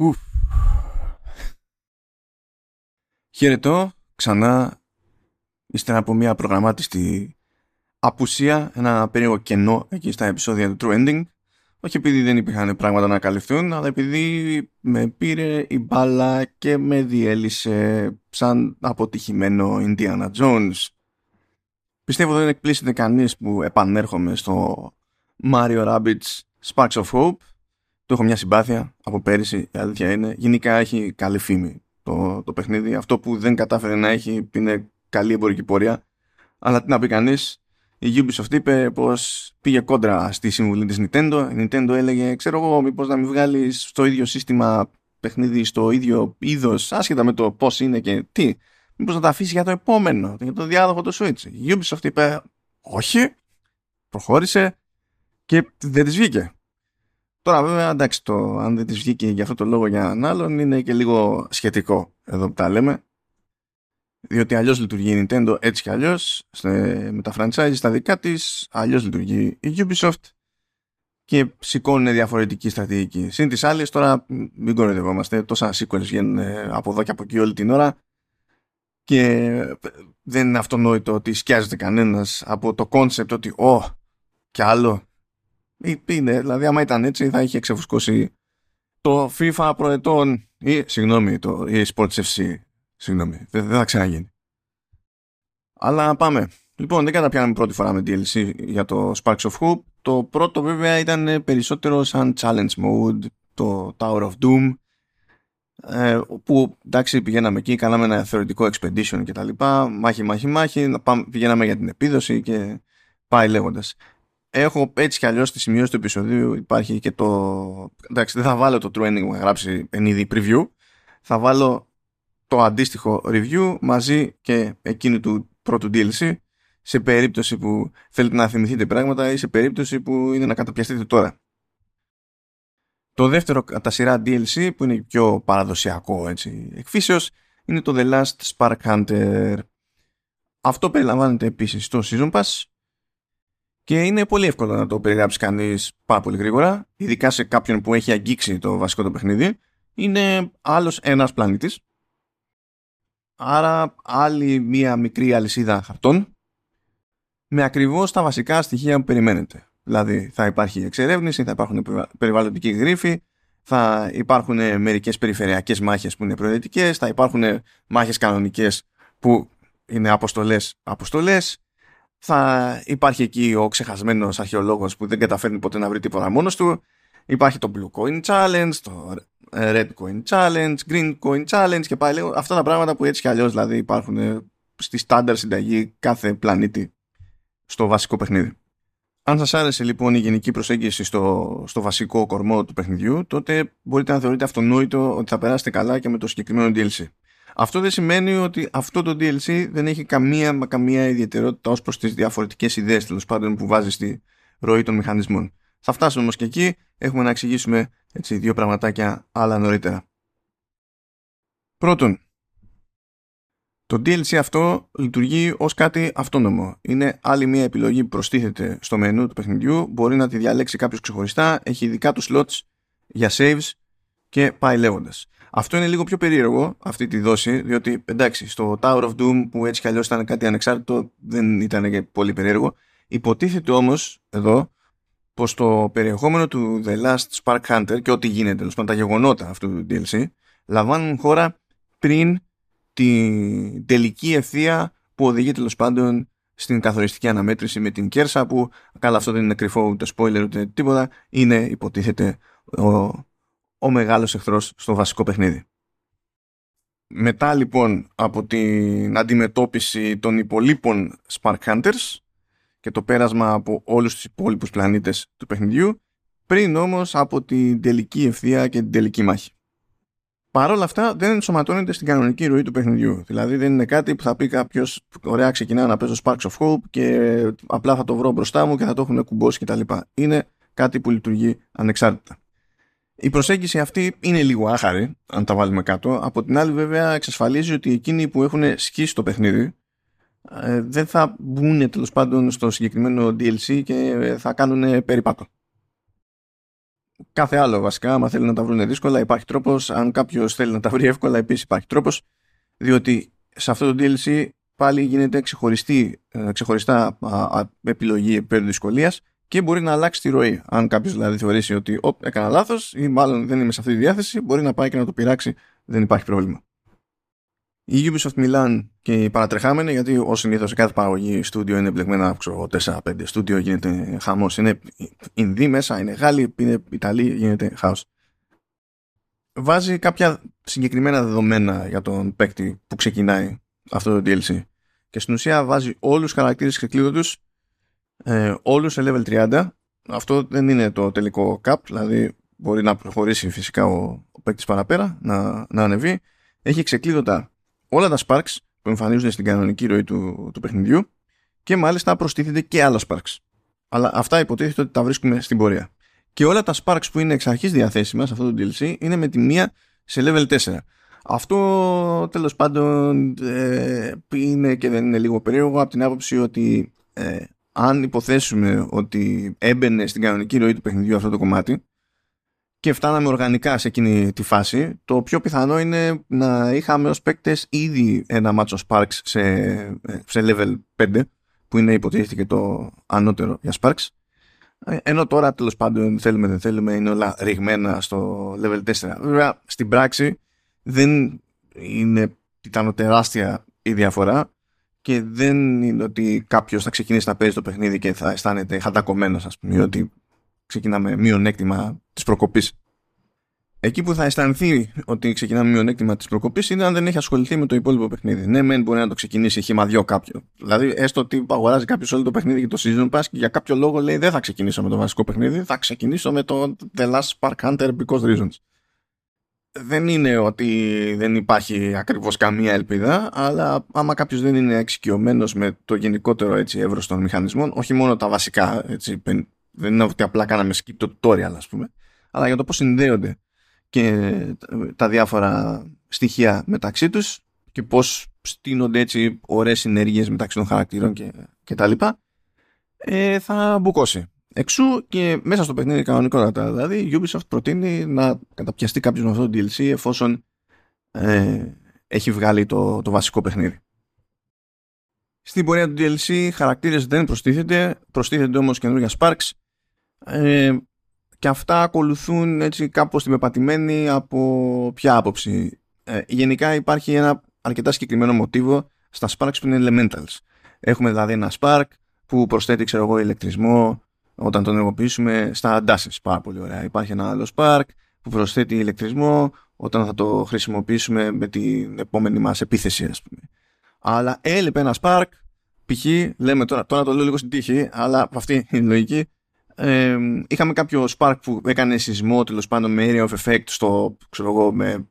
Ουφ. Χαιρετώ ξανά ύστερα από μια προγραμμάτιστη απουσία, ένα περίεργο κενό εκεί στα επεισόδια του True Ending. Όχι επειδή δεν υπήρχαν πράγματα να καλυφθούν, αλλά επειδή με πήρε η μπάλα και με διέλυσε σαν αποτυχημένο Indiana Jones. Πιστεύω δεν εκπλήσεται κανείς που επανέρχομαι στο Mario Rabbids Sparks of Hope το έχω μια συμπάθεια από πέρυσι, η αλήθεια είναι. Γενικά έχει καλή φήμη το, το παιχνίδι. Αυτό που δεν κατάφερε να έχει είναι καλή εμπορική πορεία. Αλλά τι να πει κανείς, η Ubisoft είπε πως πήγε κόντρα στη συμβουλή της Nintendo. Η Nintendo έλεγε, ξέρω εγώ, μήπως να μην βγάλεις στο ίδιο σύστημα παιχνίδι, στο ίδιο είδος, άσχετα με το πώς είναι και τι. Μήπως να τα αφήσεις για το επόμενο, για το διάδοχο του Switch. Η Ubisoft είπε, όχι, προχώρησε και δεν της βγήκε. Τώρα βέβαια εντάξει το αν δεν της βγήκε για αυτό το λόγο για έναν άλλον είναι και λίγο σχετικό εδώ που τα λέμε διότι αλλιώς λειτουργεί η Nintendo έτσι και αλλιώς με τα franchise στα δικά της αλλιώς λειτουργεί η Ubisoft και σηκώνουν διαφορετική στρατηγική. Συν τις άλλες τώρα μην κοροϊδευόμαστε τόσα sequels βγαίνουν από εδώ και από εκεί όλη την ώρα και δεν είναι αυτονόητο ότι σκιάζεται κανένας από το concept ότι «Ω, κι άλλο, είναι, δηλαδή άμα ήταν έτσι θα είχε ξεφουσκώσει το FIFA προετών ή, συγγνώμη, το eSports FC. Συγγνώμη, δεν, δεν θα ξαναγίνει. Αλλά πάμε. Λοιπόν, δεν καταπιάνουμε πρώτη φορά με DLC για το Sparks of Hope. Το πρώτο βέβαια ήταν περισσότερο σαν challenge mode, το Tower of Doom, ε, που εντάξει πηγαίναμε εκεί, κάναμε ένα θεωρητικό expedition και τα λοιπά, μάχη, μάχη, μάχη, πηγαίναμε για την επίδοση και πάει λέγοντας έχω έτσι κι αλλιώς στη σημειώση του επεισοδίου υπάρχει και το. Εντάξει, δεν θα βάλω το training που έχω γράψει εν είδη preview. Θα βάλω το αντίστοιχο review μαζί και εκείνη του πρώτου DLC σε περίπτωση που θέλετε να θυμηθείτε πράγματα ή σε περίπτωση που είναι να καταπιαστείτε τώρα. Το δεύτερο κατά σειρά DLC που είναι πιο παραδοσιακό έτσι, εκφύσεως είναι το The Last Spark Hunter. Αυτό περιλαμβάνεται επίσης στο Season Pass και είναι πολύ εύκολο να το περιγράψει κανείς πάρα πολύ γρήγορα, ειδικά σε κάποιον που έχει αγγίξει το βασικό το παιχνίδι. Είναι άλλος ένας πλανήτης. Άρα άλλη μία μικρή αλυσίδα χαρτών με ακριβώς τα βασικά στοιχεία που περιμένετε. Δηλαδή θα υπάρχει εξερεύνηση, θα υπάρχουν περιβαλλοντικοί γρίφοι, θα υπάρχουν μερικές περιφερειακές μάχες που είναι προαιρετικές, θα υπάρχουν μάχες κανονικές που είναι αποστολές, αποστολές, θα υπάρχει εκεί ο ξεχασμένος αρχαιολόγος που δεν καταφέρνει ποτέ να βρει τίποτα μόνος του. Υπάρχει το Blue Coin Challenge, το Red Coin Challenge, Green Coin Challenge και πάλι αυτά τα πράγματα που έτσι κι αλλιώς δηλαδή υπάρχουν στη στάνταρ συνταγή κάθε πλανήτη στο βασικό παιχνίδι. Αν σας άρεσε λοιπόν η γενική προσέγγιση στο, στο βασικό κορμό του παιχνιδιού, τότε μπορείτε να θεωρείτε αυτονόητο ότι θα περάσετε καλά και με το συγκεκριμένο DLC. Αυτό δεν σημαίνει ότι αυτό το DLC δεν έχει καμία, καμία ιδιαιτερότητα ως προς τις διαφορετικές ιδέες τέλος πάντων που βάζει στη ροή των μηχανισμών. Θα φτάσουμε όμως και εκεί, έχουμε να εξηγήσουμε έτσι, δύο πραγματάκια άλλα νωρίτερα. Πρώτον, το DLC αυτό λειτουργεί ως κάτι αυτόνομο. Είναι άλλη μια επιλογή που προστίθεται στο μενού του παιχνιδιού, μπορεί να τη διαλέξει κάποιος ξεχωριστά, έχει ειδικά του slots για saves και πάει λέγοντας. Αυτό είναι λίγο πιο περίεργο αυτή τη δόση, διότι εντάξει, στο Tower of Doom που έτσι κι αλλιώς ήταν κάτι ανεξάρτητο, δεν ήταν και πολύ περίεργο. Υποτίθεται όμως εδώ πως το περιεχόμενο του The Last Spark Hunter και ό,τι γίνεται, τέλος πάντων τα γεγονότα αυτού του DLC, λαμβάνουν χώρα πριν την τελική ευθεία που οδηγεί τέλος πάντων στην καθοριστική αναμέτρηση με την Κέρσα που καλά αυτό δεν είναι κρυφό ούτε spoiler ούτε τίποτα είναι υποτίθεται ο ο μεγάλος εχθρός στο βασικό παιχνίδι. Μετά λοιπόν από την αντιμετώπιση των υπολείπων Spark Hunters και το πέρασμα από όλους τους υπόλοιπους πλανήτες του παιχνιδιού πριν όμως από την τελική ευθεία και την τελική μάχη. Παρ' όλα αυτά δεν ενσωματώνεται στην κανονική ροή του παιχνιδιού. Δηλαδή δεν είναι κάτι που θα πει κάποιος: Ωραία, ξεκινάω να παίζω Sparks of Hope και απλά θα το βρω μπροστά μου και θα το έχουν κουμπώσει κτλ. Είναι κάτι που λειτουργεί ανεξάρτητα. Η προσέγγιση αυτή είναι λίγο άχαρη, αν τα βάλουμε κάτω. Από την άλλη, βέβαια, εξασφαλίζει ότι εκείνοι που έχουν σκίσει το παιχνίδι ε, δεν θα μπουν τέλος πάντων στο συγκεκριμένο DLC και θα κάνουν περίπατο. κάθε άλλο βασικά, άμα θέλει να τα βρουν δύσκολα υπάρχει τρόπος, αν κάποιος θέλει να τα βρει εύκολα επίσης υπάρχει τρόπος, διότι σε αυτό το DLC πάλι γίνεται ξεχωριστή, ε, ξεχωριστά επιλογή περί δυσκολίας και μπορεί να αλλάξει τη ροή. Αν κάποιος δηλαδή θεωρήσει ότι Οπ, έκανα λάθος ή μάλλον δεν είμαι σε αυτή τη διάθεση, μπορεί να πάει και να το πειράξει, δεν υπάρχει πρόβλημα. Η Ubisoft Milan και οι παρατρεχάμενοι, γιατί ως συνήθως σε κάθε παραγωγή στούντιο είναι μπλεγμένα 4-5 στούντιο, γίνεται χαμός. Είναι Ινδί μέσα, είναι Γάλλοι, είναι Ιταλοί, γίνεται χάος. Βάζει κάποια συγκεκριμένα δεδομένα για τον παίκτη που ξεκινάει αυτό το DLC. Και στην ουσία βάζει όλους τους χαρακτήρες ξεκλείδωτου, ε, όλου σε level 30. Αυτό δεν είναι το τελικό cap, δηλαδή μπορεί να προχωρήσει φυσικά ο, ο παίκτης παραπέρα, να, να ανεβεί. Έχει ξεκλείδωτα όλα τα sparks που εμφανίζονται στην κανονική ροή του, του παιχνιδιού και μάλιστα προστίθεται και άλλα sparks. Αλλά αυτά υποτίθεται ότι τα βρίσκουμε στην πορεία. Και όλα τα sparks που είναι εξ αρχής διαθέσιμα σε αυτό το DLC είναι με τη μία σε level 4. Αυτό τέλος πάντων ε, είναι και δεν είναι λίγο περίεργο από την άποψη ότι ε, αν υποθέσουμε ότι έμπαινε στην κανονική ροή του παιχνιδιού αυτό το κομμάτι και φτάναμε οργανικά σε εκείνη τη φάση, το πιο πιθανό είναι να είχαμε ως παίκτες ήδη ένα μάτσο Sparks σε, σε level 5, που είναι υποτίθεται το ανώτερο για Sparks. Ενώ τώρα τέλος πάντων θέλουμε δεν θέλουμε είναι όλα ρηγμένα στο level 4. Βέβαια στην πράξη δεν είναι, ήταν τεράστια η διαφορά και δεν είναι ότι κάποιος θα ξεκινήσει να παίζει το παιχνίδι και θα αισθάνεται χαντακωμένο, ας πούμε, ότι ξεκινάμε μειονέκτημα της προκοπής. Εκεί που θα αισθανθεί ότι ξεκινάμε μειονέκτημα της προκοπής είναι αν δεν έχει ασχοληθεί με το υπόλοιπο παιχνίδι. Ναι, μεν μπορεί να το ξεκινήσει χήμα δυο κάποιο. Δηλαδή, έστω ότι αγοράζει κάποιος όλο το παιχνίδι και το season pass και για κάποιο λόγο λέει δεν θα ξεκινήσω με το βασικό παιχνίδι, θα ξεκινήσω με το The Last Spark Hunter because reasons δεν είναι ότι δεν υπάρχει ακριβώς καμία ελπίδα, αλλά άμα κάποιος δεν είναι εξοικειωμένος με το γενικότερο έτσι, εύρος των μηχανισμών, όχι μόνο τα βασικά, έτσι, δεν είναι ότι απλά κάναμε skip το tutorial ας πούμε, αλλά για το πώς συνδέονται και τα διάφορα στοιχεία μεταξύ τους και πώς στείνονται έτσι ωραίες συνέργειες μεταξύ των χαρακτήρων και, και τα λοιπά, ε, θα μπουκώσει. Εξού και μέσα στο παιχνίδι κανονικότατα. Δηλαδή η Ubisoft προτείνει να καταπιαστεί κάποιος με αυτό το DLC εφόσον ε, έχει βγάλει το, το βασικό παιχνίδι. Στην πορεία του DLC χαρακτήρες δεν προστίθεται, προστίθεται όμως καινούργια Sparks ε, και αυτά ακολουθούν έτσι κάπως την πεπατημένη από ποια άποψη. Ε, γενικά υπάρχει ένα αρκετά συγκεκριμένο μοτίβο στα Sparks που είναι Elementals. Έχουμε δηλαδή ένα Spark που προσθέτει ξέρω εγώ ηλεκτρισμό όταν τον ενεργοποιήσουμε στα dashes. Πάρα πολύ ωραία. Υπάρχει ένα άλλο Spark που προσθέτει ηλεκτρισμό όταν θα το χρησιμοποιήσουμε με την επόμενη μας επίθεση ας πούμε. Αλλά έλειπε ένα Spark π.χ. λέμε τώρα, τώρα το λέω λίγο στην τύχη αλλά αυτή είναι η λογική ε, είχαμε κάποιο Spark που έκανε σεισμό τέλος πάντων με area of effect στο ξέρω εγώ με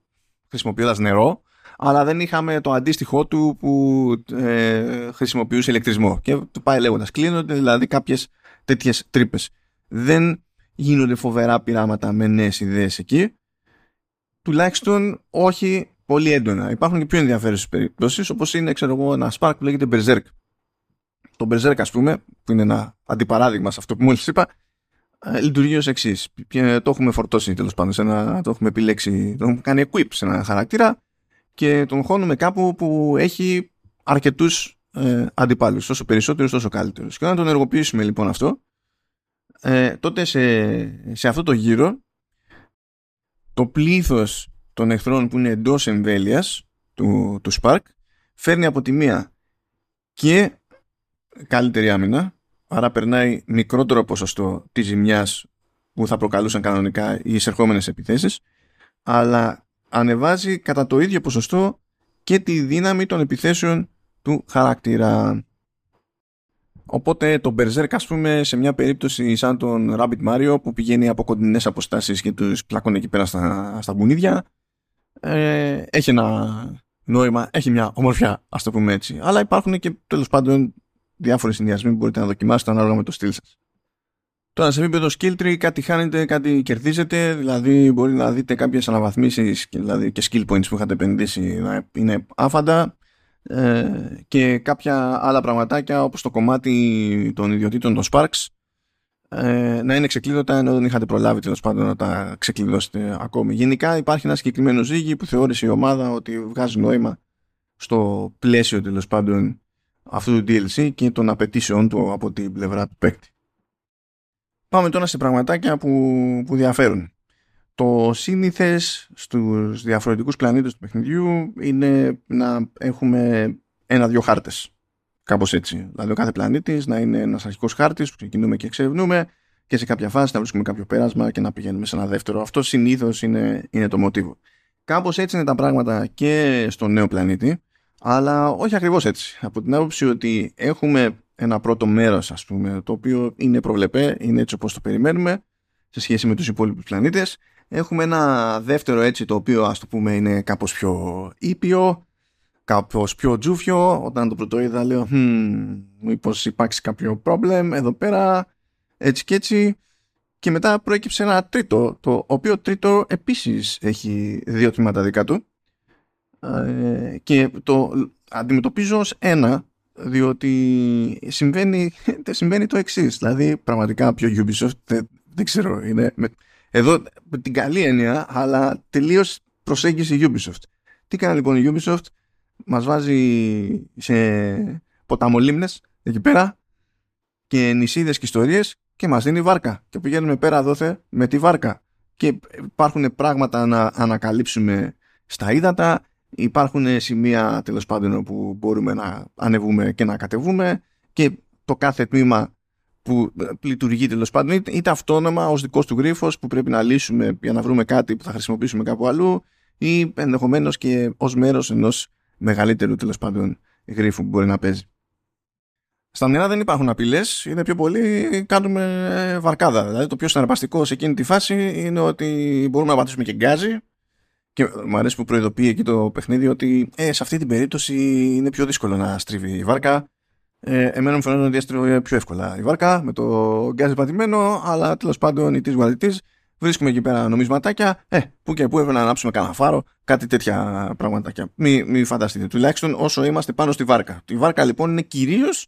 χρησιμοποιώντας νερό αλλά δεν είχαμε το αντίστοιχό του που ε, χρησιμοποιούσε ηλεκτρισμό και το πάει λέγοντας κλείνονται δηλαδή κάποιες τέτοιες τρύπες. Δεν γίνονται φοβερά πειράματα με νέες ιδέες εκεί. Τουλάχιστον όχι πολύ έντονα. Υπάρχουν και πιο ενδιαφέρουσες περιπτώσεις, όπως είναι ξέρω εγώ, ένα Spark που λέγεται Berserk. Το Berserk, ας πούμε, που είναι ένα αντιπαράδειγμα σε αυτό που μόλις είπα, ε, λειτουργεί ως εξής. Το έχουμε φορτώσει τέλος πάντων, σε ένα, το έχουμε επιλέξει, το έχουμε κάνει equip σε ένα χαρακτήρα και τον χώνουμε κάπου που έχει αρκετούς ε, αντιπάλους. Όσο περισσότερους τόσο καλύτερους. Και όταν τον ενεργοποιήσουμε λοιπόν αυτό, ε, τότε σε, σε αυτό το γύρο το πλήθος των εχθρών που είναι εντός εμβέλειας του, του Spark φέρνει από τη μία και καλύτερη άμυνα άρα περνάει μικρότερο ποσοστό της ζημιάς που θα προκαλούσαν κανονικά οι εισερχόμενες επιθέσεις αλλά ανεβάζει κατά το ίδιο ποσοστό και τη δύναμη των επιθέσεων του χαρακτήρα. Οπότε το Berserk ας πούμε σε μια περίπτωση σαν τον Rabbit Mario που πηγαίνει από κοντινές αποστάσεις και τους πλακώνει εκεί πέρα στα, στα μπουνίδια ε, έχει ένα νόημα, έχει μια ομορφιά ας το πούμε έτσι. Αλλά υπάρχουν και τέλος πάντων διάφορες συνδυασμοί που μπορείτε να δοκιμάσετε ανάλογα με το στυλ σας. Τώρα σε επίπεδο skill tree κάτι χάνετε, κάτι κερδίζετε, δηλαδή μπορεί να δείτε κάποιες αναβαθμίσεις δηλαδή και skill points που είχατε επενδύσει να είναι άφαντα ε, και κάποια άλλα πραγματάκια όπως το κομμάτι των ιδιωτήτων των Sparks ε, να είναι ξεκλείδωτα ενώ δεν είχατε προλάβει τέλος πάντων να τα ξεκλειδώσετε ακόμη. Γενικά υπάρχει ένα συγκεκριμένο ζύγι που θεώρησε η ομάδα ότι βγάζει νόημα στο πλαίσιο τέλος πάντων αυτού του DLC και των απαιτήσεων του από την πλευρά του παίκτη. Πάμε τώρα σε πραγματάκια που, που διαφέρουν. Το σύνηθες στους διαφορετικούς πλανήτες του παιχνιδιού είναι να έχουμε ένα-δυο χάρτες. Κάπως έτσι. Δηλαδή ο κάθε πλανήτης να είναι ένας αρχικός χάρτης που ξεκινούμε και εξερευνούμε και σε κάποια φάση να βρίσκουμε κάποιο πέρασμα και να πηγαίνουμε σε ένα δεύτερο. Αυτό συνήθως είναι, είναι το μοτίβο. Κάπως έτσι είναι τα πράγματα και στο νέο πλανήτη, αλλά όχι ακριβώς έτσι. Από την άποψη ότι έχουμε ένα πρώτο μέρος, ας πούμε, το οποίο είναι προβλεπέ, είναι έτσι όπως το περιμένουμε, σε σχέση με τους υπόλοιπους πλανήτες. Έχουμε ένα δεύτερο έτσι, το οποίο ας το πούμε είναι κάπως πιο ήπιο, κάπως πιο τζούφιο. Όταν το πρώτο είδα λέω, hm, μήπως υπάρξει κάποιο πρόβλημα εδώ πέρα, έτσι και έτσι. Και μετά προέκυψε ένα τρίτο, το οποίο τρίτο επίσης έχει δύο τμήματα δικά του. Ε, και το αντιμετωπίζω ως ένα, διότι συμβαίνει, συμβαίνει το εξής. Δηλαδή, πραγματικά πιο Ubisoft, δεν, δεν ξέρω, είναι με, εδώ με την καλή έννοια, αλλά τελείως προσέγγιση Ubisoft. Τι κάνει λοιπόν η Ubisoft, μας βάζει σε ποταμολίμνες εκεί πέρα και νησίδες και ιστορίες και μας δίνει βάρκα. Και πηγαίνουμε πέρα δόθε με τη βάρκα. Και υπάρχουν πράγματα να ανακαλύψουμε στα ύδατα. Υπάρχουν σημεία τέλος πάντων όπου μπορούμε να ανεβούμε και να κατεβούμε. Και το κάθε τμήμα που λειτουργεί τέλος πάντων είτε αυτόνομα ως δικός του γρίφος που πρέπει να λύσουμε για να βρούμε κάτι που θα χρησιμοποιήσουμε κάπου αλλού ή ενδεχομένως και ως μέρος ενός μεγαλύτερου τέλος πάντων γρίφου που μπορεί να παίζει. Στα μυαλά δεν υπάρχουν απειλές, είναι πιο πολύ κάνουμε βαρκάδα. Δηλαδή το πιο συναρπαστικό σε εκείνη τη φάση είναι ότι μπορούμε να πατήσουμε και γκάζι. Και μου αρέσει που προειδοποιεί εκεί το παιχνίδι ότι ε, σε αυτή την περίπτωση είναι πιο δύσκολο να στρίβει η βάρκα. Ε, εμένα μου φαίνεται ότι έστριβε πιο εύκολα η βάρκα με το γκάζι πατημένο, αλλά τέλος πάντων η της βρίσκουμε εκεί πέρα νομισματάκια, ε, που και που έπρεπε να ανάψουμε κανένα φάρο, κάτι τέτοια πραγματάκια. Μην μη φανταστείτε, τουλάχιστον όσο είμαστε πάνω στη βάρκα. Η βάρκα λοιπόν είναι κυρίως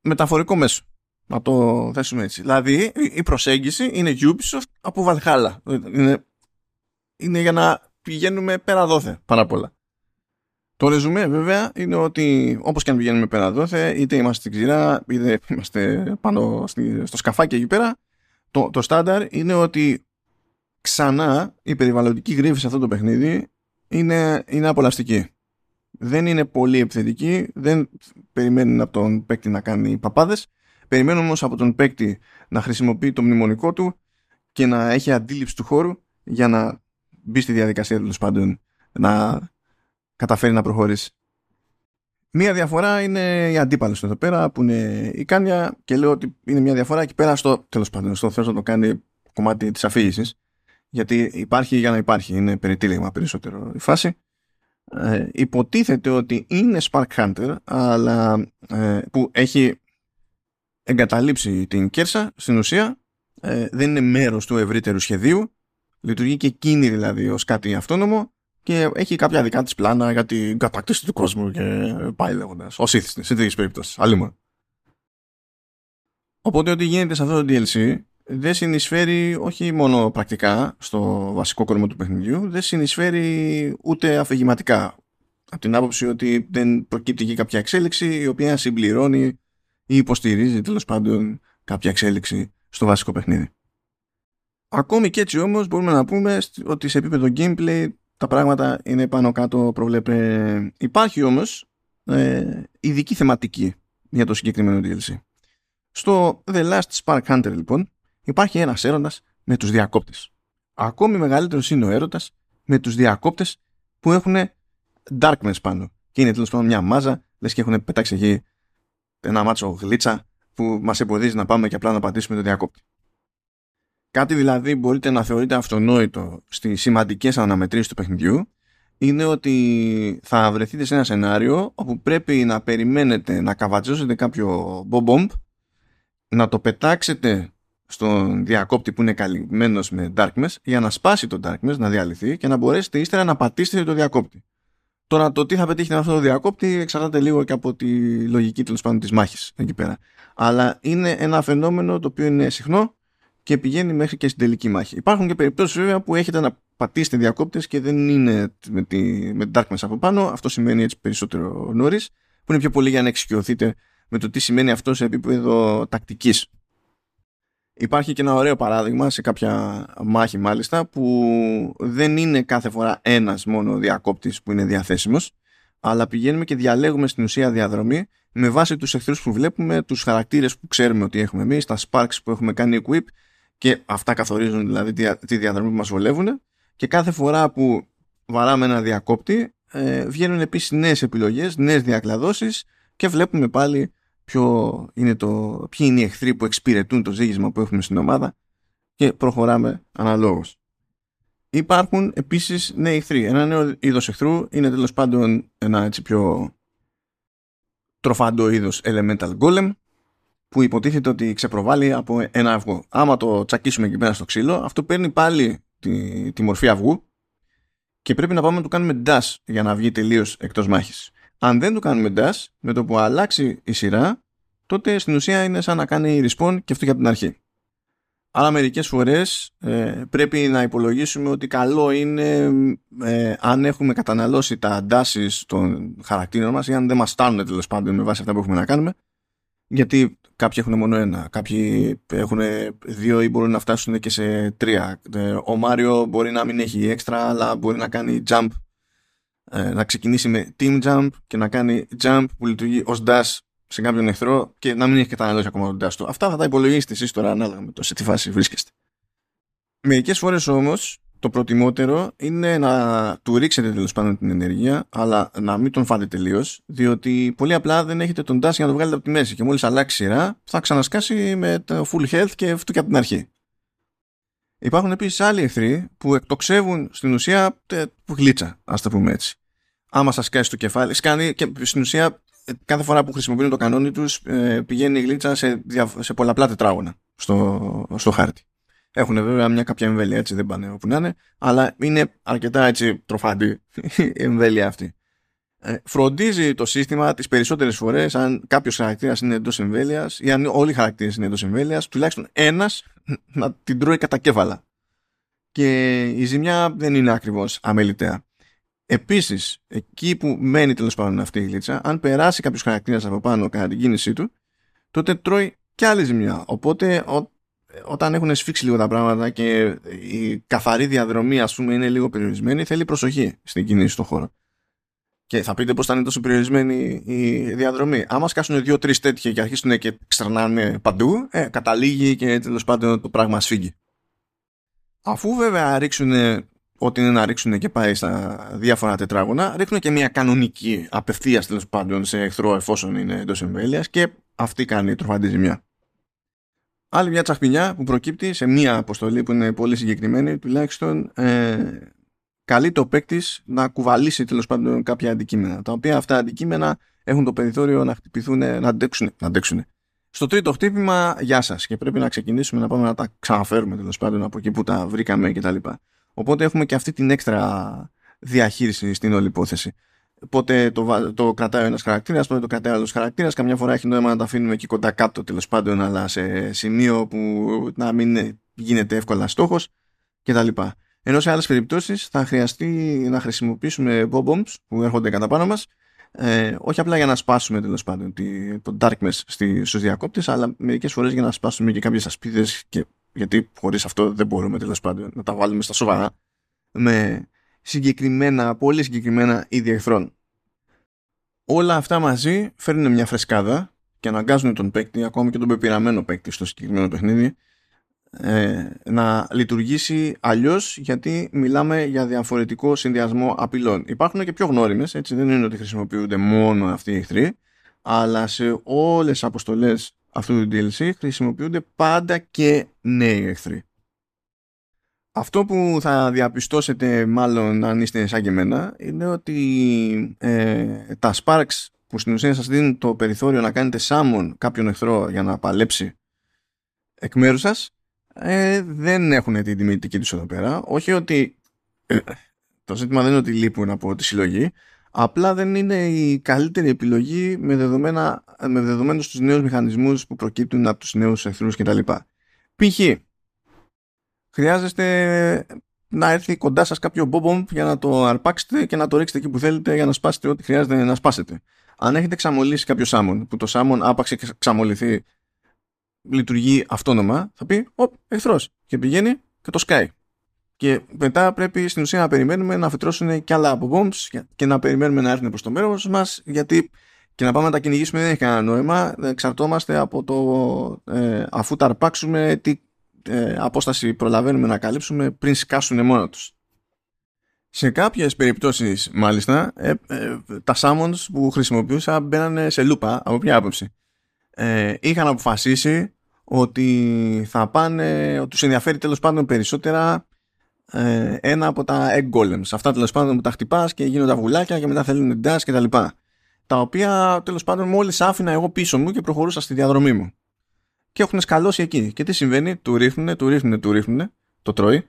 μεταφορικό μέσο. Να το θέσουμε έτσι. Δηλαδή η προσέγγιση είναι Ubisoft από Valhalla. Είναι, είναι για να πηγαίνουμε πέρα δόθε πάνω απ' όλα. Το ρεζουμέ βέβαια είναι ότι όπως και αν πηγαίνουμε πέρα δόθε είτε είμαστε στην ξηρά είτε είμαστε πάνω στο σκαφάκι εκεί πέρα το, το στάνταρ είναι ότι ξανά η περιβαλλοντική γρήφη σε αυτό το παιχνίδι είναι, είναι απολαστική. Δεν είναι πολύ επιθετική, δεν περιμένουν από τον παίκτη να κάνει παπάδες, περιμένουν όμως από τον παίκτη να χρησιμοποιεί το μνημονικό του και να έχει αντίληψη του χώρου για να μπει στη διαδικασία τέλος πάντων να καταφέρει να προχωρήσει. Μία διαφορά είναι η αντίπαλο εδώ πέρα που είναι η Κάνια και λέω ότι είναι μια διαφορά εκεί πέρα στο τέλος πάντων στο θέλω να το κάνει κομμάτι της αφήγησης. γιατί υπάρχει για να υπάρχει είναι περιτύλιγμα περισσότερο η φάση ε, υποτίθεται ότι είναι Spark Hunter αλλά ε, που έχει εγκαταλείψει την Κέρσα στην ουσία ε, δεν είναι μέρος του ευρύτερου σχεδίου λειτουργεί και εκείνη δηλαδή ως κάτι αυτόνομο και έχει κάποια δικά της πλάνα για την κατάκτηση του κόσμου και πάει λέγοντας. Ω ήθιστη, σε τέτοιες περιπτώσεις. Αλλήμον. Οπότε ό,τι γίνεται σε αυτό το DLC δεν συνεισφέρει όχι μόνο πρακτικά στο βασικό κορμό του παιχνιδιού, δεν συνεισφέρει ούτε αφηγηματικά. Από την άποψη ότι δεν προκύπτει εκεί κάποια εξέλιξη η οποία συμπληρώνει ή υποστηρίζει τέλος πάντων κάποια εξέλιξη στο βασικό παιχνίδι. Ακόμη και έτσι όμως μπορούμε να πούμε ότι σε επίπεδο gameplay τα πράγματα είναι πάνω κάτω προβλέπε. Υπάρχει όμως ε, ειδική θεματική για το συγκεκριμένο DLC. Στο The Last Spark Hunter λοιπόν υπάρχει ένας έρωτας με τους διακόπτες. Ακόμη μεγαλύτερος είναι ο έρωτας με τους διακόπτες που έχουν darkness πάνω. Και είναι τέλος πάντων μια μάζα, λες και έχουν πετάξει εκεί ένα μάτσο γλίτσα που μας εμποδίζει να πάμε και απλά να πατήσουμε το διακόπτη. Κάτι δηλαδή μπορείτε να θεωρείτε αυτονόητο στις σημαντικές αναμετρήσεις του παιχνιδιού είναι ότι θα βρεθείτε σε ένα σενάριο όπου πρέπει να περιμένετε να καβατζώσετε κάποιο bomb να το πετάξετε στον διακόπτη που είναι καλυμμένος με darkness για να σπάσει το darkness, να διαλυθεί και να μπορέσετε ύστερα να πατήσετε το διακόπτη. Τώρα το τι θα πετύχει με αυτό το διακόπτη εξαρτάται λίγο και από τη λογική τέλος πάντων της μάχης εκεί πέρα. Αλλά είναι ένα φαινόμενο το οποίο είναι συχνό και πηγαίνει μέχρι και στην τελική μάχη. Υπάρχουν και περιπτώσεις βέβαια που έχετε να πατήσετε διακόπτες και δεν είναι με, τη, με darkness από πάνω. Αυτό σημαίνει έτσι περισσότερο νωρίς, που είναι πιο πολύ για να εξοικειωθείτε με το τι σημαίνει αυτό σε επίπεδο τακτικής. Υπάρχει και ένα ωραίο παράδειγμα σε κάποια μάχη μάλιστα που δεν είναι κάθε φορά ένας μόνο διακόπτης που είναι διαθέσιμος αλλά πηγαίνουμε και διαλέγουμε στην ουσία διαδρομή με βάση τους εχθρούς που βλέπουμε, τους χαρακτήρες που ξέρουμε ότι έχουμε εμείς, τα sparks που έχουμε κάνει equip και αυτά καθορίζουν δηλαδή τη διαδρομή που μας βολεύουν και κάθε φορά που βαράμε ένα διακόπτη ε, βγαίνουν επίσης νέες επιλογές, νέες διακλαδώσεις και βλέπουμε πάλι ποιο είναι το, ποιοι είναι οι εχθροί που εξυπηρετούν το ζήγισμα που έχουμε στην ομάδα και προχωράμε αναλόγως. Υπάρχουν επίσης νέοι εχθροί. Ένα νέο είδος εχθρού είναι τέλος πάντων ένα έτσι πιο τροφαντό είδος elemental golem που υποτίθεται ότι ξεπροβάλλει από ένα αυγό. Άμα το τσακίσουμε εκεί πέρα στο ξύλο, αυτό παίρνει πάλι τη, τη μορφή αυγού και πρέπει να πάμε να του κάνουμε dash για να βγει τελείως εκτός μάχης. Αν δεν το κάνουμε dash, με το που αλλάξει η σειρά, τότε στην ουσία είναι σαν να κάνει respawn και αυτό και από την αρχή. Αλλά μερικές φορές ε, πρέπει να υπολογίσουμε ότι καλό είναι ε, αν έχουμε καταναλώσει τα αντάσει των χαρακτήρων μας ή αν δεν μας στάνουν τέλος πάντων με βάση αυτά που έχουμε να κάνουμε γιατί κάποιοι έχουν μόνο ένα, κάποιοι έχουν δύο ή μπορούν να φτάσουν και σε τρία. Ε, ο Μάριο μπορεί να μην έχει έξτρα αλλά μπορεί να κάνει jump ε, να ξεκινήσει με team jump και να κάνει jump που λειτουργεί ως dash σε κάποιον εχθρό και να μην έχει καταναλώσει ακόμα τον dash του. Αυτά θα τα υπολογίσετε εσείς τώρα ανάλογα με το σε τι φάση βρίσκεστε. Μερικές φορές όμως το προτιμότερο είναι να του ρίξετε τέλος πάντων την ενέργεια, αλλά να μην τον φάτε τελείως, διότι πολύ απλά δεν έχετε τον dash για να το βγάλετε από τη μέση. Και μόλις αλλάξει σειρά, θα ξανασκάσει με το full health και αυτό και από την αρχή. Υπάρχουν επίσης άλλοι εχθροί που εκτοξεύουν στην ουσία γλίτσα, ας το πούμε έτσι. Άμα σας κάσει το κεφάλι, σκάνει και στην ουσία κάθε φορά που χρησιμοποιούν το κανόνι τους ε, πηγαίνει η γλίτσα σε, σε πολλαπλά τετράγωνα στο, στο χάρτη. Έχουν βέβαια μια κάποια εμβέλεια έτσι, δεν πάνε όπου να είναι, αλλά είναι αρκετά έτσι τροφαντή η εμβέλεια αυτή. Ε, φροντίζει το σύστημα τις περισσότερες φορές, αν κάποιος χαρακτήρας είναι εντός εμβέλειας ή αν όλοι οι χαρακτήρες είναι εντός εμβέλειας, τουλάχιστον ένας να την τρώει κατά κέφαλα. Και η ζημιά δεν είναι ακριβώς αμεληταία. Επίσης, εκεί που μένει τέλος πάντων αυτή η γλίτσα, αν περάσει κάποιος χαρακτήρας από πάνω κατά την κίνησή του, τότε τρώει και άλλη ζημιά. Οπότε, όταν έχουν σφίξει λίγο τα πράγματα και η καθαρή διαδρομή, ας πούμε, είναι λίγο περιορισμένη, θέλει προσοχή στην κίνηση στον χώρο. Και θα πείτε πώς θα είναι τόσο περιορισμένη η διαδρομή. Άμα σκάσουν δύο-τρεις τέτοια και αρχίσουν και ξερνάνε παντού, ε, καταλήγει και τέλος πάντων το πράγμα σφίγγει. Αφού βέβαια ρίξουν ό,τι είναι να ρίξουν και πάει στα διάφορα τετράγωνα, ρίχνουν και μια κανονική απευθείας τέλος πάντων σε εχθρό εφόσον είναι εντός εμβέλειας και αυτή κάνει τροφαντή ζημιά. Άλλη μια τσαχπινιά που προκύπτει σε μια αποστολή που είναι πολύ συγκεκριμένη, τουλάχιστον ε, καλεί το παίκτη να κουβαλήσει τέλος πάντων κάποια αντικείμενα. Τα οποία αυτά αντικείμενα έχουν το περιθώριο να χτυπηθούν, να αντέξουν. Να αντέξουν. Στο τρίτο χτύπημα, γεια σας. Και πρέπει να ξεκινήσουμε να πάμε να τα ξαναφέρουμε τέλος πάντων από εκεί που τα βρήκαμε κτλ. Οπότε έχουμε και αυτή την έξτρα διαχείριση στην όλη υπόθεση. Πότε το, το κρατάει ένας χαρακτήρας, πότε το κρατάει άλλος χαρακτήρας. Καμιά φορά έχει νόημα να τα αφήνουμε εκεί κοντά κάτω τέλος πάντων, αλλά σε σημείο που να μην γίνεται εύκολα στόχος κτλ. Ενώ σε άλλες περιπτώσεις θα χρειαστεί να χρησιμοποιήσουμε bob bombs που έρχονται κατά πάνω μας, ε, όχι απλά για να σπάσουμε τέλος πάντων το darkness στους διακόπτες, αλλά μερικές φορές για να σπάσουμε και κάποιες ασπίδες και γιατί χωρίς αυτό δεν μπορούμε τέλος πάντων να τα βάλουμε στα σοβαρά με συγκεκριμένα, πολύ συγκεκριμένα είδη εχθρών. Όλα αυτά μαζί φέρνουν μια φρεσκάδα και αναγκάζουν τον παίκτη, ακόμη και τον πεπειραμένο παίκτη στο συγκεκριμένο παιχνίδι, ε, να λειτουργήσει αλλιώς γιατί μιλάμε για διαφορετικό συνδυασμό απειλών. Υπάρχουν και πιο γνώριμες, έτσι δεν είναι ότι χρησιμοποιούνται μόνο αυτοί οι εχθροί, αλλά σε όλες τις αποστολές αυτού του DLC χρησιμοποιούνται πάντα και νέοι εχθροί. Αυτό που θα διαπιστώσετε μάλλον αν είστε σαν και εμένα είναι ότι ε, τα Sparks που στην ουσία σας δίνουν το περιθώριο να κάνετε summon κάποιον εχθρό για να παλέψει εκ μέρους σας ε, δεν έχουν την τιμητική τους εδώ πέρα. Όχι ότι ε, το ζήτημα δεν είναι ότι λείπουν από τη συλλογή Απλά δεν είναι η καλύτερη επιλογή με, δεδομένα, με δεδομένους τους νέους μηχανισμούς που προκύπτουν από τους νέους εχθρούς κτλ. Π.χ. χρειάζεστε να έρθει κοντά σας κάποιο μπομπομ για να το αρπάξετε και να το ρίξετε εκεί που θέλετε για να σπάσετε ό,τι χρειάζεται να σπάσετε. Αν έχετε ξαμολύσει κάποιο σάμον που το σάμον άπαξε και ξαμολυθεί λειτουργεί αυτόνομα, θα πει «Ωπ, εχθρός» και πηγαίνει και το σκάει. Και μετά πρέπει στην ουσία να περιμένουμε να φυτρώσουν κι άλλα από bombs και να περιμένουμε να έρθουν προς το μέρος μας γιατί και να πάμε να τα κυνηγήσουμε δεν έχει κανένα νόημα. Εξαρτώμαστε από το ε, αφού τα αρπάξουμε τι ε, απόσταση προλαβαίνουμε να καλύψουμε πριν σκάσουν μόνο τους. Σε κάποιες περιπτώσεις μάλιστα ε, ε, τα summons που χρησιμοποιούσα μπαίνανε σε λούπα από ποια άποψη. Ε, είχαν αποφασίσει ότι θα πάνε, ότι τους ενδιαφέρει τέλος πάντων περισσότερα ε, ένα από τα egg golems. Αυτά τέλος πάντων που τα χτυπάς και γίνονται βουλάκια και μετά θέλουν dash και τα λοιπά. Τα οποία τέλος πάντων μόλις άφηνα εγώ πίσω μου και προχωρούσα στη διαδρομή μου. Και έχουν σκαλώσει εκεί. Και τι συμβαίνει, του ρίχνουνε, του ρίχνουνε, του ρίχνουνε, το τρώει,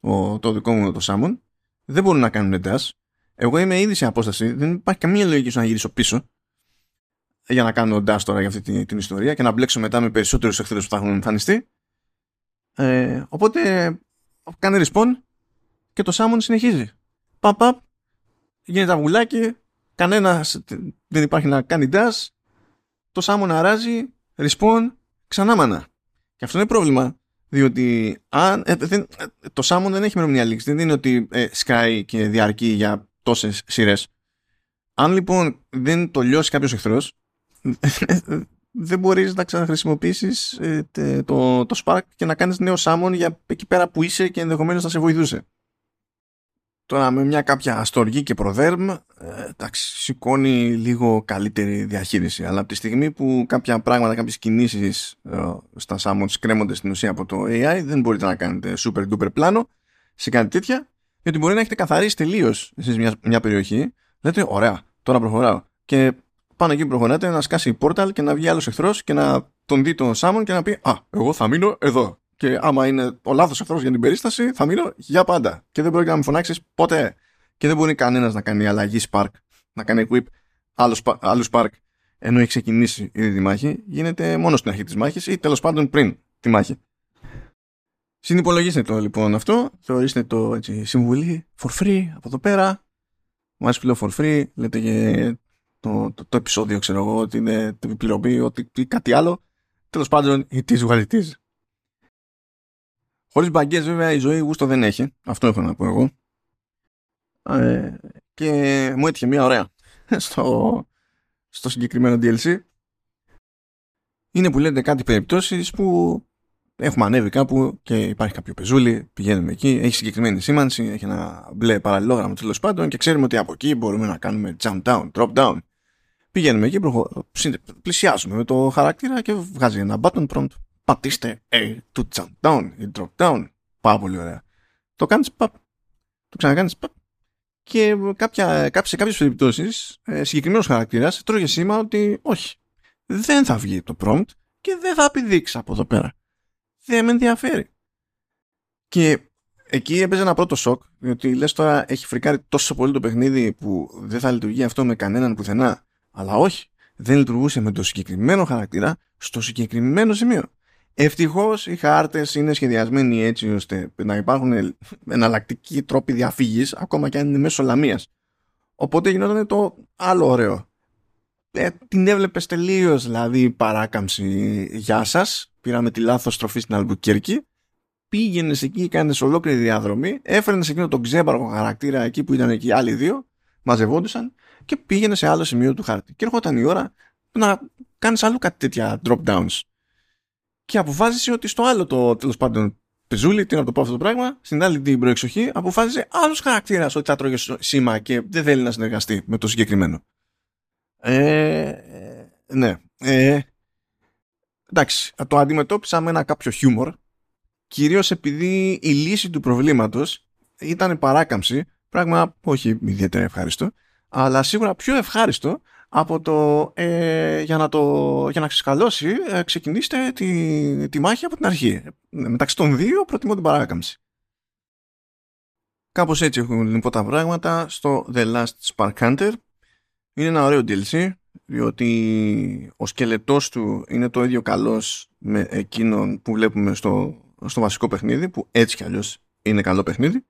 ο, το δικό μου το Σάμον. Δεν μπορούν να κάνουν dash. Εγώ είμαι ήδη σε απόσταση, δεν υπάρχει καμία λογική στο να γυρίσω πίσω για να κάνω dash τώρα για αυτή την, την ιστορία και να μπλέξω μετά με περισσότερους εχθρούς που θα έχουν εμφανιστεί. Ε, οπότε κάνει respawn και το Σάμον συνεχίζει. Παπ, παπ, γίνεται αυγουλάκι, κανένας δεν υπάρχει να κάνει dash, το Σάμον αράζει, respawn, ξανά μάνα. Και αυτό είναι πρόβλημα, διότι αν, ε, δεν, ε, το Σάμον δεν έχει μια λήξη, δεν είναι ότι ε, σκάει και διαρκεί για τόσες σειρές. Αν λοιπόν δεν το λιώσει κάποιος εχθρός, δεν μπορείς να ξαναχρησιμοποιήσεις ε, το, το Spark και να κάνεις νέο summon για εκεί πέρα που είσαι και ενδεχομένως να σε βοηθούσε. Τώρα με μια κάποια στοργή και προδέρμ ε, εντάξει, σηκώνει λίγο καλύτερη διαχείριση. Αλλά από τη στιγμή που κάποια πράγματα, κάποιες κινήσεις ε, στα summons κρέμονται στην ουσία από το AI δεν μπορείτε να κάνετε super duper πλάνο σε κάτι τέτοια γιατί μπορεί να έχετε καθαρίσει τελείως εσείς μια, μια περιοχή. Λέτε ωραία τώρα προχωράω και πάνω εκεί που προχωράτε να σκάσει η πόρταλ και να βγει άλλος εχθρός και να τον δει τον Σάμον και να πει Α, εγώ θα μείνω εδώ. Και άμα είναι ο λάθος εχθρός για την περίσταση, θα μείνω για πάντα. Και δεν μπορεί να με φωνάξεις ποτέ. Και δεν μπορεί κανένας να κάνει αλλαγή Spark, να κάνει equip άλλους Spark ενώ έχει ξεκινήσει ήδη τη μάχη. Γίνεται μόνο στην αρχή της μάχης ή τέλος πάντων πριν τη μάχη. Συνυπολογίστε το λοιπόν αυτό, θεωρήστε το έτσι, συμβουλή for free από εδώ πέρα. Μου άρεσε που for free, λέτε και το, το, το επεισόδιο, ξέρω εγώ, ότι είναι πληρωμή, ότι κάτι άλλο. Τέλος πάντων, it is what it is. Χωρίς μπαγκές βέβαια η ζωή γούστο δεν έχει. Αυτό έχω να πω εγώ. Ε, και μου έτυχε μια ωραία στο, στο συγκεκριμένο DLC. Είναι που λέτε κάτι περιπτώσεις που έχουμε ανέβει κάπου και υπάρχει κάποιο πεζούλι, πηγαίνουμε εκεί, έχει συγκεκριμένη σήμανση, έχει ένα μπλε παραλληλόγραμμα τέλος πάντων και ξέρουμε ότι από εκεί μπορούμε να κάνουμε jump down, drop down. Πηγαίνουμε εκεί, προχω... πλησιάζουμε με το χαρακτήρα και βγάζει ένα button prompt. Πατήστε A to jump down ή drop down. Πάρα πολύ ωραία. Το κάνεις παπ. Το ξανακάνεις παπ. Και κάποια, σε κάποιες περιπτώσεις ε, συγκεκριμένος χαρακτήρας τρώγε σήμα ότι όχι. Δεν θα βγει το prompt και δεν θα επιδείξεις από εδώ πέρα. Δεν με ενδιαφέρει. Και εκεί έπαιζε ένα πρώτο σοκ, διότι λες τώρα έχει φρικάρει τόσο πολύ το παιχνίδι που δεν θα λειτουργεί αυτό με κανέναν πουθενά. Αλλά όχι, δεν λειτουργούσε με το συγκεκριμένο χαρακτήρα στο συγκεκριμένο σημείο. Ευτυχώς οι χάρτες είναι σχεδιασμένοι έτσι ώστε να υπάρχουν εναλλακτικοί τρόποι διαφύγη, ακόμα και αν είναι μέσω λαμίας. Οπότε γινόταν το άλλο ωραίο. Ε, την έβλεπες τελείως δηλαδή παράκαμψη. Γεια σας. Πήραμε τη λάθος στροφή στην Αλμπουκέρκη. Πήγαινες εκεί, έκανες ολόκληρη διαδρομή. Έφερνες εκείνο τον ξέμπαργο χαρακτήρα εκεί που ήταν εκεί οι άλλοι δύο. Μαζευόντουσαν και πήγαινε σε άλλο σημείο του χάρτη. Και έρχονταν η ώρα να κάνεις άλλο κάτι τέτοια drop downs. Και αποφάσισε ότι στο άλλο το τέλος πάντων πεζούλι, τι να το πω αυτό το πράγμα, στην άλλη την προεξοχή, αποφάσισε άλλος χαρακτήρας ότι θα τρώγε σήμα και δεν θέλει να συνεργαστεί με το συγκεκριμένο. Ε, ναι. Ε, εντάξει, το αντιμετώπισα με ένα κάποιο χιούμορ, κυρίως επειδή η λύση του προβλήματος ήταν παράκαμψη, πράγμα όχι ιδιαίτερα ευχάριστο, αλλά σίγουρα πιο ευχάριστο από το ε, για να, το, για να ξεσκαλώσει ε, ξεκινήστε τη, τη μάχη από την αρχή. Μεταξύ των δύο προτιμώ την παράκαμψη. Κάπως έτσι έχουν λοιπόν τα πράγματα στο The Last Spark Hunter. Είναι ένα ωραίο DLC, διότι ο σκελετός του είναι το ίδιο καλός με εκείνον που βλέπουμε στο, στο βασικό παιχνίδι, που έτσι κι αλλιώς είναι καλό παιχνίδι.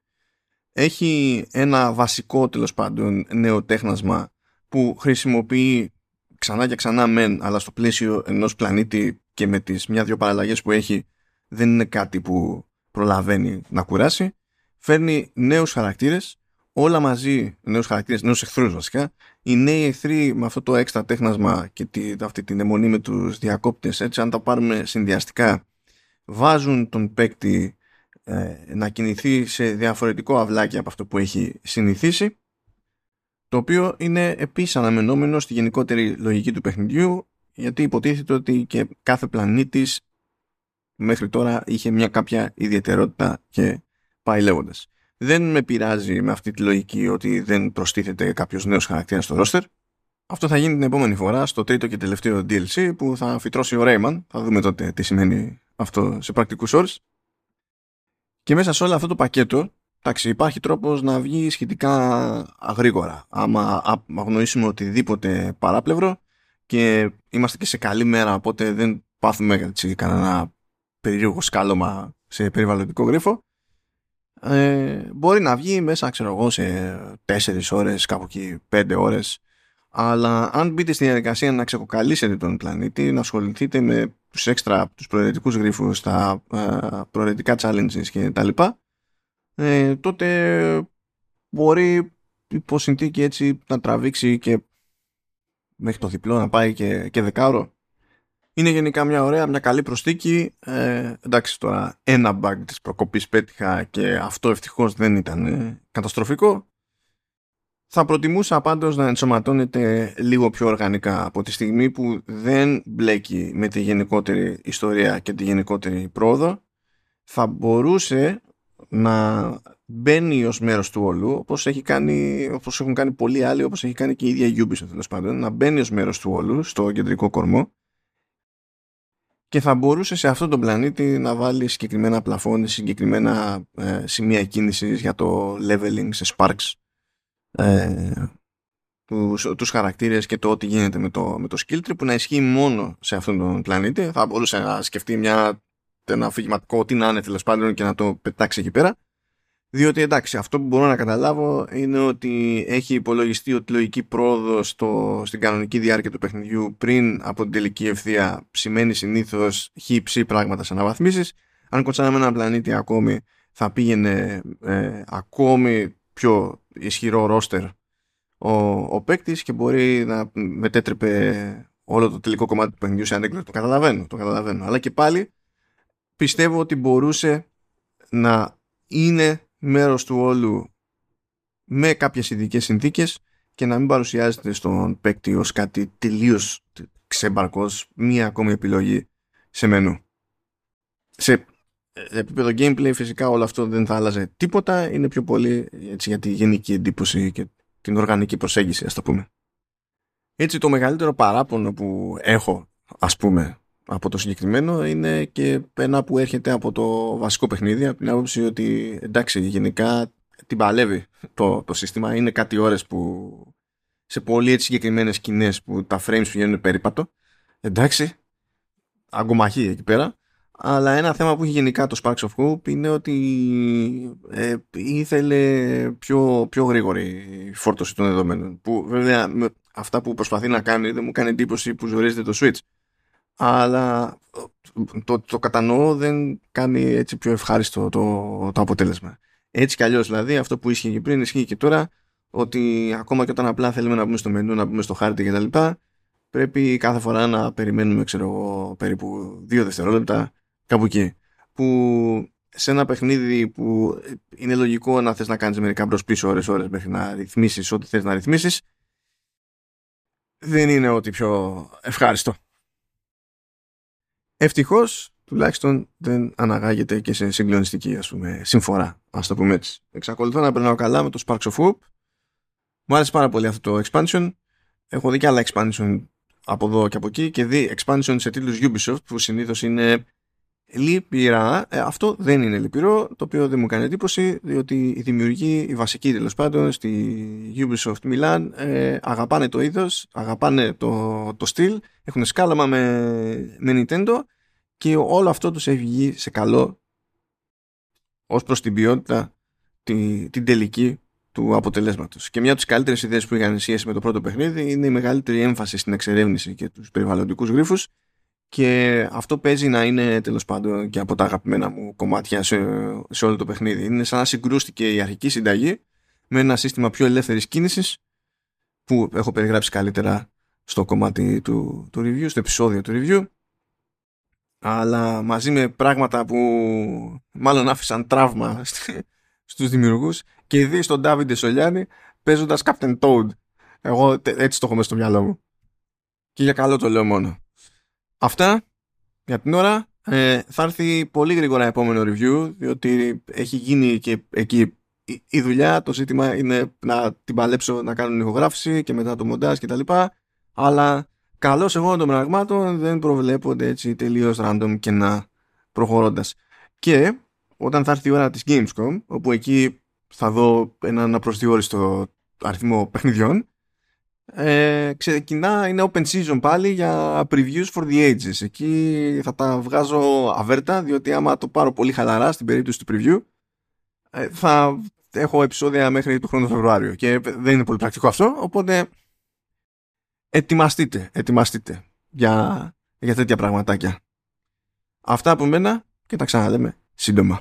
Έχει ένα βασικό τέλος πάντων νέο τέχνασμα που χρησιμοποιεί ξανά και ξανά μεν, αλλά στο πλαίσιο ενός πλανήτη και με τις μια-δυο παραλλαγές που έχει δεν είναι κάτι που προλαβαίνει να κουράσει. Φέρνει νέους χαρακτήρες, όλα μαζί, νέους χαρακτήρες, νέους εχθρούς βασικά. Οι νέοι εχθροί με αυτό το έξτρα τέχνασμα και τη, αυτή την αιμονή με τους διακόπτες, έτσι αν τα πάρουμε συνδυαστικά, βάζουν τον παίκτη ε, να κινηθεί σε διαφορετικό αυλάκι από αυτό που έχει συνηθίσει το οποίο είναι επίσης αναμενόμενο στη γενικότερη λογική του παιχνιδιού γιατί υποτίθεται ότι και κάθε πλανήτης μέχρι τώρα είχε μια κάποια ιδιαιτερότητα και πάει λέγοντας. Δεν με πειράζει με αυτή τη λογική ότι δεν προστίθεται κάποιος νέος χαρακτήρας στο ρόστερ. Αυτό θα γίνει την επόμενη φορά στο τρίτο και τελευταίο DLC που θα φυτρώσει ο Rayman. Θα δούμε τότε τι σημαίνει αυτό σε πρακτικούς όρους. Και μέσα σε όλο αυτό το πακέτο Εντάξει, υπάρχει τρόπος να βγει σχετικά αγρήγορα. Άμα αγνοήσουμε οτιδήποτε παράπλευρο και είμαστε και σε καλή μέρα, οπότε δεν πάθουμε έτσι, κανένα περίεργο σκάλωμα σε περιβαλλοντικό γρίφο, ε, μπορεί να βγει μέσα, ξέρω εγώ, σε 4 ώρες, κάπου εκεί 5 ώρες. Αλλά αν μπείτε στη διαδικασία να ξεκοκαλίσετε τον πλανήτη, να ασχοληθείτε με τους έξτρα, τους προαιρετικούς γρίφους, τα ε, προαιρετικά challenges και τα λοιπά, ε, τότε μπορεί υπό συνθήκη έτσι να τραβήξει και μέχρι το διπλό να πάει και, και δεκάωρο. Είναι γενικά μια ωραία, μια καλή προστίκη. Ε, εντάξει τώρα ένα bug της προκοπής πέτυχα και αυτό ευτυχώς δεν ήταν ε, καταστροφικό. Θα προτιμούσα πάντως να ενσωματώνεται λίγο πιο οργανικά από τη στιγμή που δεν μπλέκει με τη γενικότερη ιστορία και τη γενικότερη πρόοδο. Θα μπορούσε να μπαίνει ως μέρος του όλου όπως, έχει κάνει, όπως έχουν κάνει πολλοί άλλοι όπως έχει κάνει και η ίδια η Ubisoft τέλος πάντων να μπαίνει ως μέρος του όλου στο κεντρικό κορμό. Και θα μπορούσε σε αυτόν τον πλανήτη να βάλει συγκεκριμένα πλαφόνι, συγκεκριμένα ε, σημεία κίνησης για το leveling σε sparks ε, τους, τους χαρακτήρες και το ό,τι γίνεται με το, με το skill tree που να ισχύει μόνο σε αυτόν τον πλανήτη. Θα μπορούσε να σκεφτεί μια ένα αφηγηματικό, τι να είναι τέλος πάντων και να το πετάξει εκεί πέρα. Διότι εντάξει, αυτό που μπορώ να καταλάβω είναι ότι έχει υπολογιστεί ότι η λογική πρόοδο στην κανονική διάρκεια του παιχνιδιού πριν από την τελική ευθεία σημαίνει συνήθως χύψη πράγματα σε αναβαθμίσεις. Αν κοτσάμε ένα πλανήτη ακόμη, θα πήγαινε ε, ακόμη πιο ισχυρό ρόστερ ο, ο παίκτης και μπορεί να μετέτρεπε όλο το τελικό κομμάτι του παιχνιδιού σε ανέκδοτο. Το καταλαβαίνω, το καταλαβαίνω. Αλλά και πάλι πιστεύω ότι μπορούσε να είναι μέρος του όλου με κάποιες ειδικές συνθήκες και να μην παρουσιάζεται στον παίκτη ως κάτι τελείως ξέμπαρκος, μία ακόμη επιλογή σε μενού. Σε επίπεδο gameplay φυσικά όλο αυτό δεν θα άλλαζε τίποτα, είναι πιο πολύ έτσι, για τη γενική εντύπωση και την οργανική προσέγγιση ας το πούμε. Έτσι το μεγαλύτερο παράπονο που έχω ας πούμε από το συγκεκριμένο είναι και ένα που έρχεται από το βασικό παιχνίδι από την άποψη ότι εντάξει γενικά την παλεύει το, το σύστημα. Είναι κάτι ώρες που σε πολύ έτσι συγκεκριμένες σκηνές που τα frames πηγαίνουν περίπατο. Εντάξει αγκομαχή εκεί πέρα. Αλλά ένα θέμα που έχει γενικά το Sparks of Hope είναι ότι ε, ήθελε πιο, πιο γρήγορη φόρτωση των δεδομένων που βέβαια με αυτά που προσπαθεί να κάνει δεν μου κάνει εντύπωση που ζορίζεται το Switch αλλά το, το κατανοώ δεν κάνει έτσι πιο ευχάριστο το, το αποτέλεσμα. Έτσι κι αλλιώς δηλαδή αυτό που ίσχυε και πριν ισχύει και τώρα ότι ακόμα και όταν απλά θέλουμε να μπούμε στο μενού, να μπούμε στο χάρτη κτλ. Πρέπει κάθε φορά να περιμένουμε ξέρω εγώ περίπου δύο δευτερόλεπτα κάπου εκεί. Που σε ένα παιχνίδι που είναι λογικό να θες να κάνεις μερικά μπρος πίσω ώρες ώρες μέχρι να ρυθμίσεις ό,τι θες να ρυθμίσεις δεν είναι ό,τι πιο ευχάριστο. Ευτυχώς, τουλάχιστον δεν αναγάγεται και σε συγκλονιστική ας πούμε, συμφορά, ας το πούμε έτσι. Εξακολουθώ να περνάω καλά με το Sparks of Hope. Μου άρεσε πάρα πολύ αυτό το expansion. Έχω δει και άλλα expansion από εδώ και από εκεί και δει expansion σε τίτλους Ubisoft που συνήθως είναι λυπηρά. Ε, αυτό δεν είναι λυπηρό, το οποίο δεν μου κάνει εντύπωση, διότι οι δημιουργοί, οι βασικοί τέλος πάντων, στη Ubisoft Milan, ε, αγαπάνε το είδος, αγαπάνε το, το στυλ, έχουν σκάλαμα με, με Nintendo και όλο αυτό τους έχει βγει σε καλό ως προς την ποιότητα την, την τελική του αποτελέσματος. Και μια από τις καλύτερες ιδέες που είχαν σχέση με το πρώτο παιχνίδι είναι η μεγαλύτερη έμφαση στην εξερεύνηση και τους περιβαλλοντικούς γρίφους και αυτό παίζει να είναι τέλος πάντων και από τα αγαπημένα μου κομμάτια σε, σε όλο το παιχνίδι. Είναι σαν να συγκρούστηκε η αρχική συνταγή με ένα σύστημα πιο ελεύθερης κίνησης που έχω περιγράψει καλύτερα στο κομμάτι του, του review, στο επεισόδιο του review αλλά μαζί με πράγματα που μάλλον άφησαν τραύμα στους δημιουργούς και ήδη στον Ντάβιντε Σολιάνη παίζοντας Captain Toad. Εγώ έτσι το έχω μέσα στο μυαλό μου. Και για καλό το λέω μόνο. Αυτά για την ώρα. Ε, θα έρθει πολύ γρήγορα επόμενο review διότι έχει γίνει και εκεί η δουλειά. Το ζήτημα είναι να την παλέψω να κάνω ηχογράφηση και μετά το μοντάζ κτλ. Αλλά Καλώς εγώ των πραγμάτων δεν προβλέπονται έτσι τελείως random και να προχωρώντας. Και όταν θα έρθει η ώρα της Gamescom, όπου εκεί θα δω έναν απροσδιόριστο αριθμό παιχνιδιών, ε, ξεκινά, είναι open season πάλι για previews for the ages. Εκεί θα τα βγάζω αβέρτα, διότι άμα το πάρω πολύ χαλαρά στην περίπτωση του preview, ε, θα έχω επεισόδια μέχρι το χρόνο Φεβρουάριο και δεν είναι πολύ πρακτικό αυτό, οπότε ετοιμαστείτε, ετοιμαστείτε για, για τέτοια πραγματάκια. Αυτά από μένα και τα ξαναλέμε σύντομα.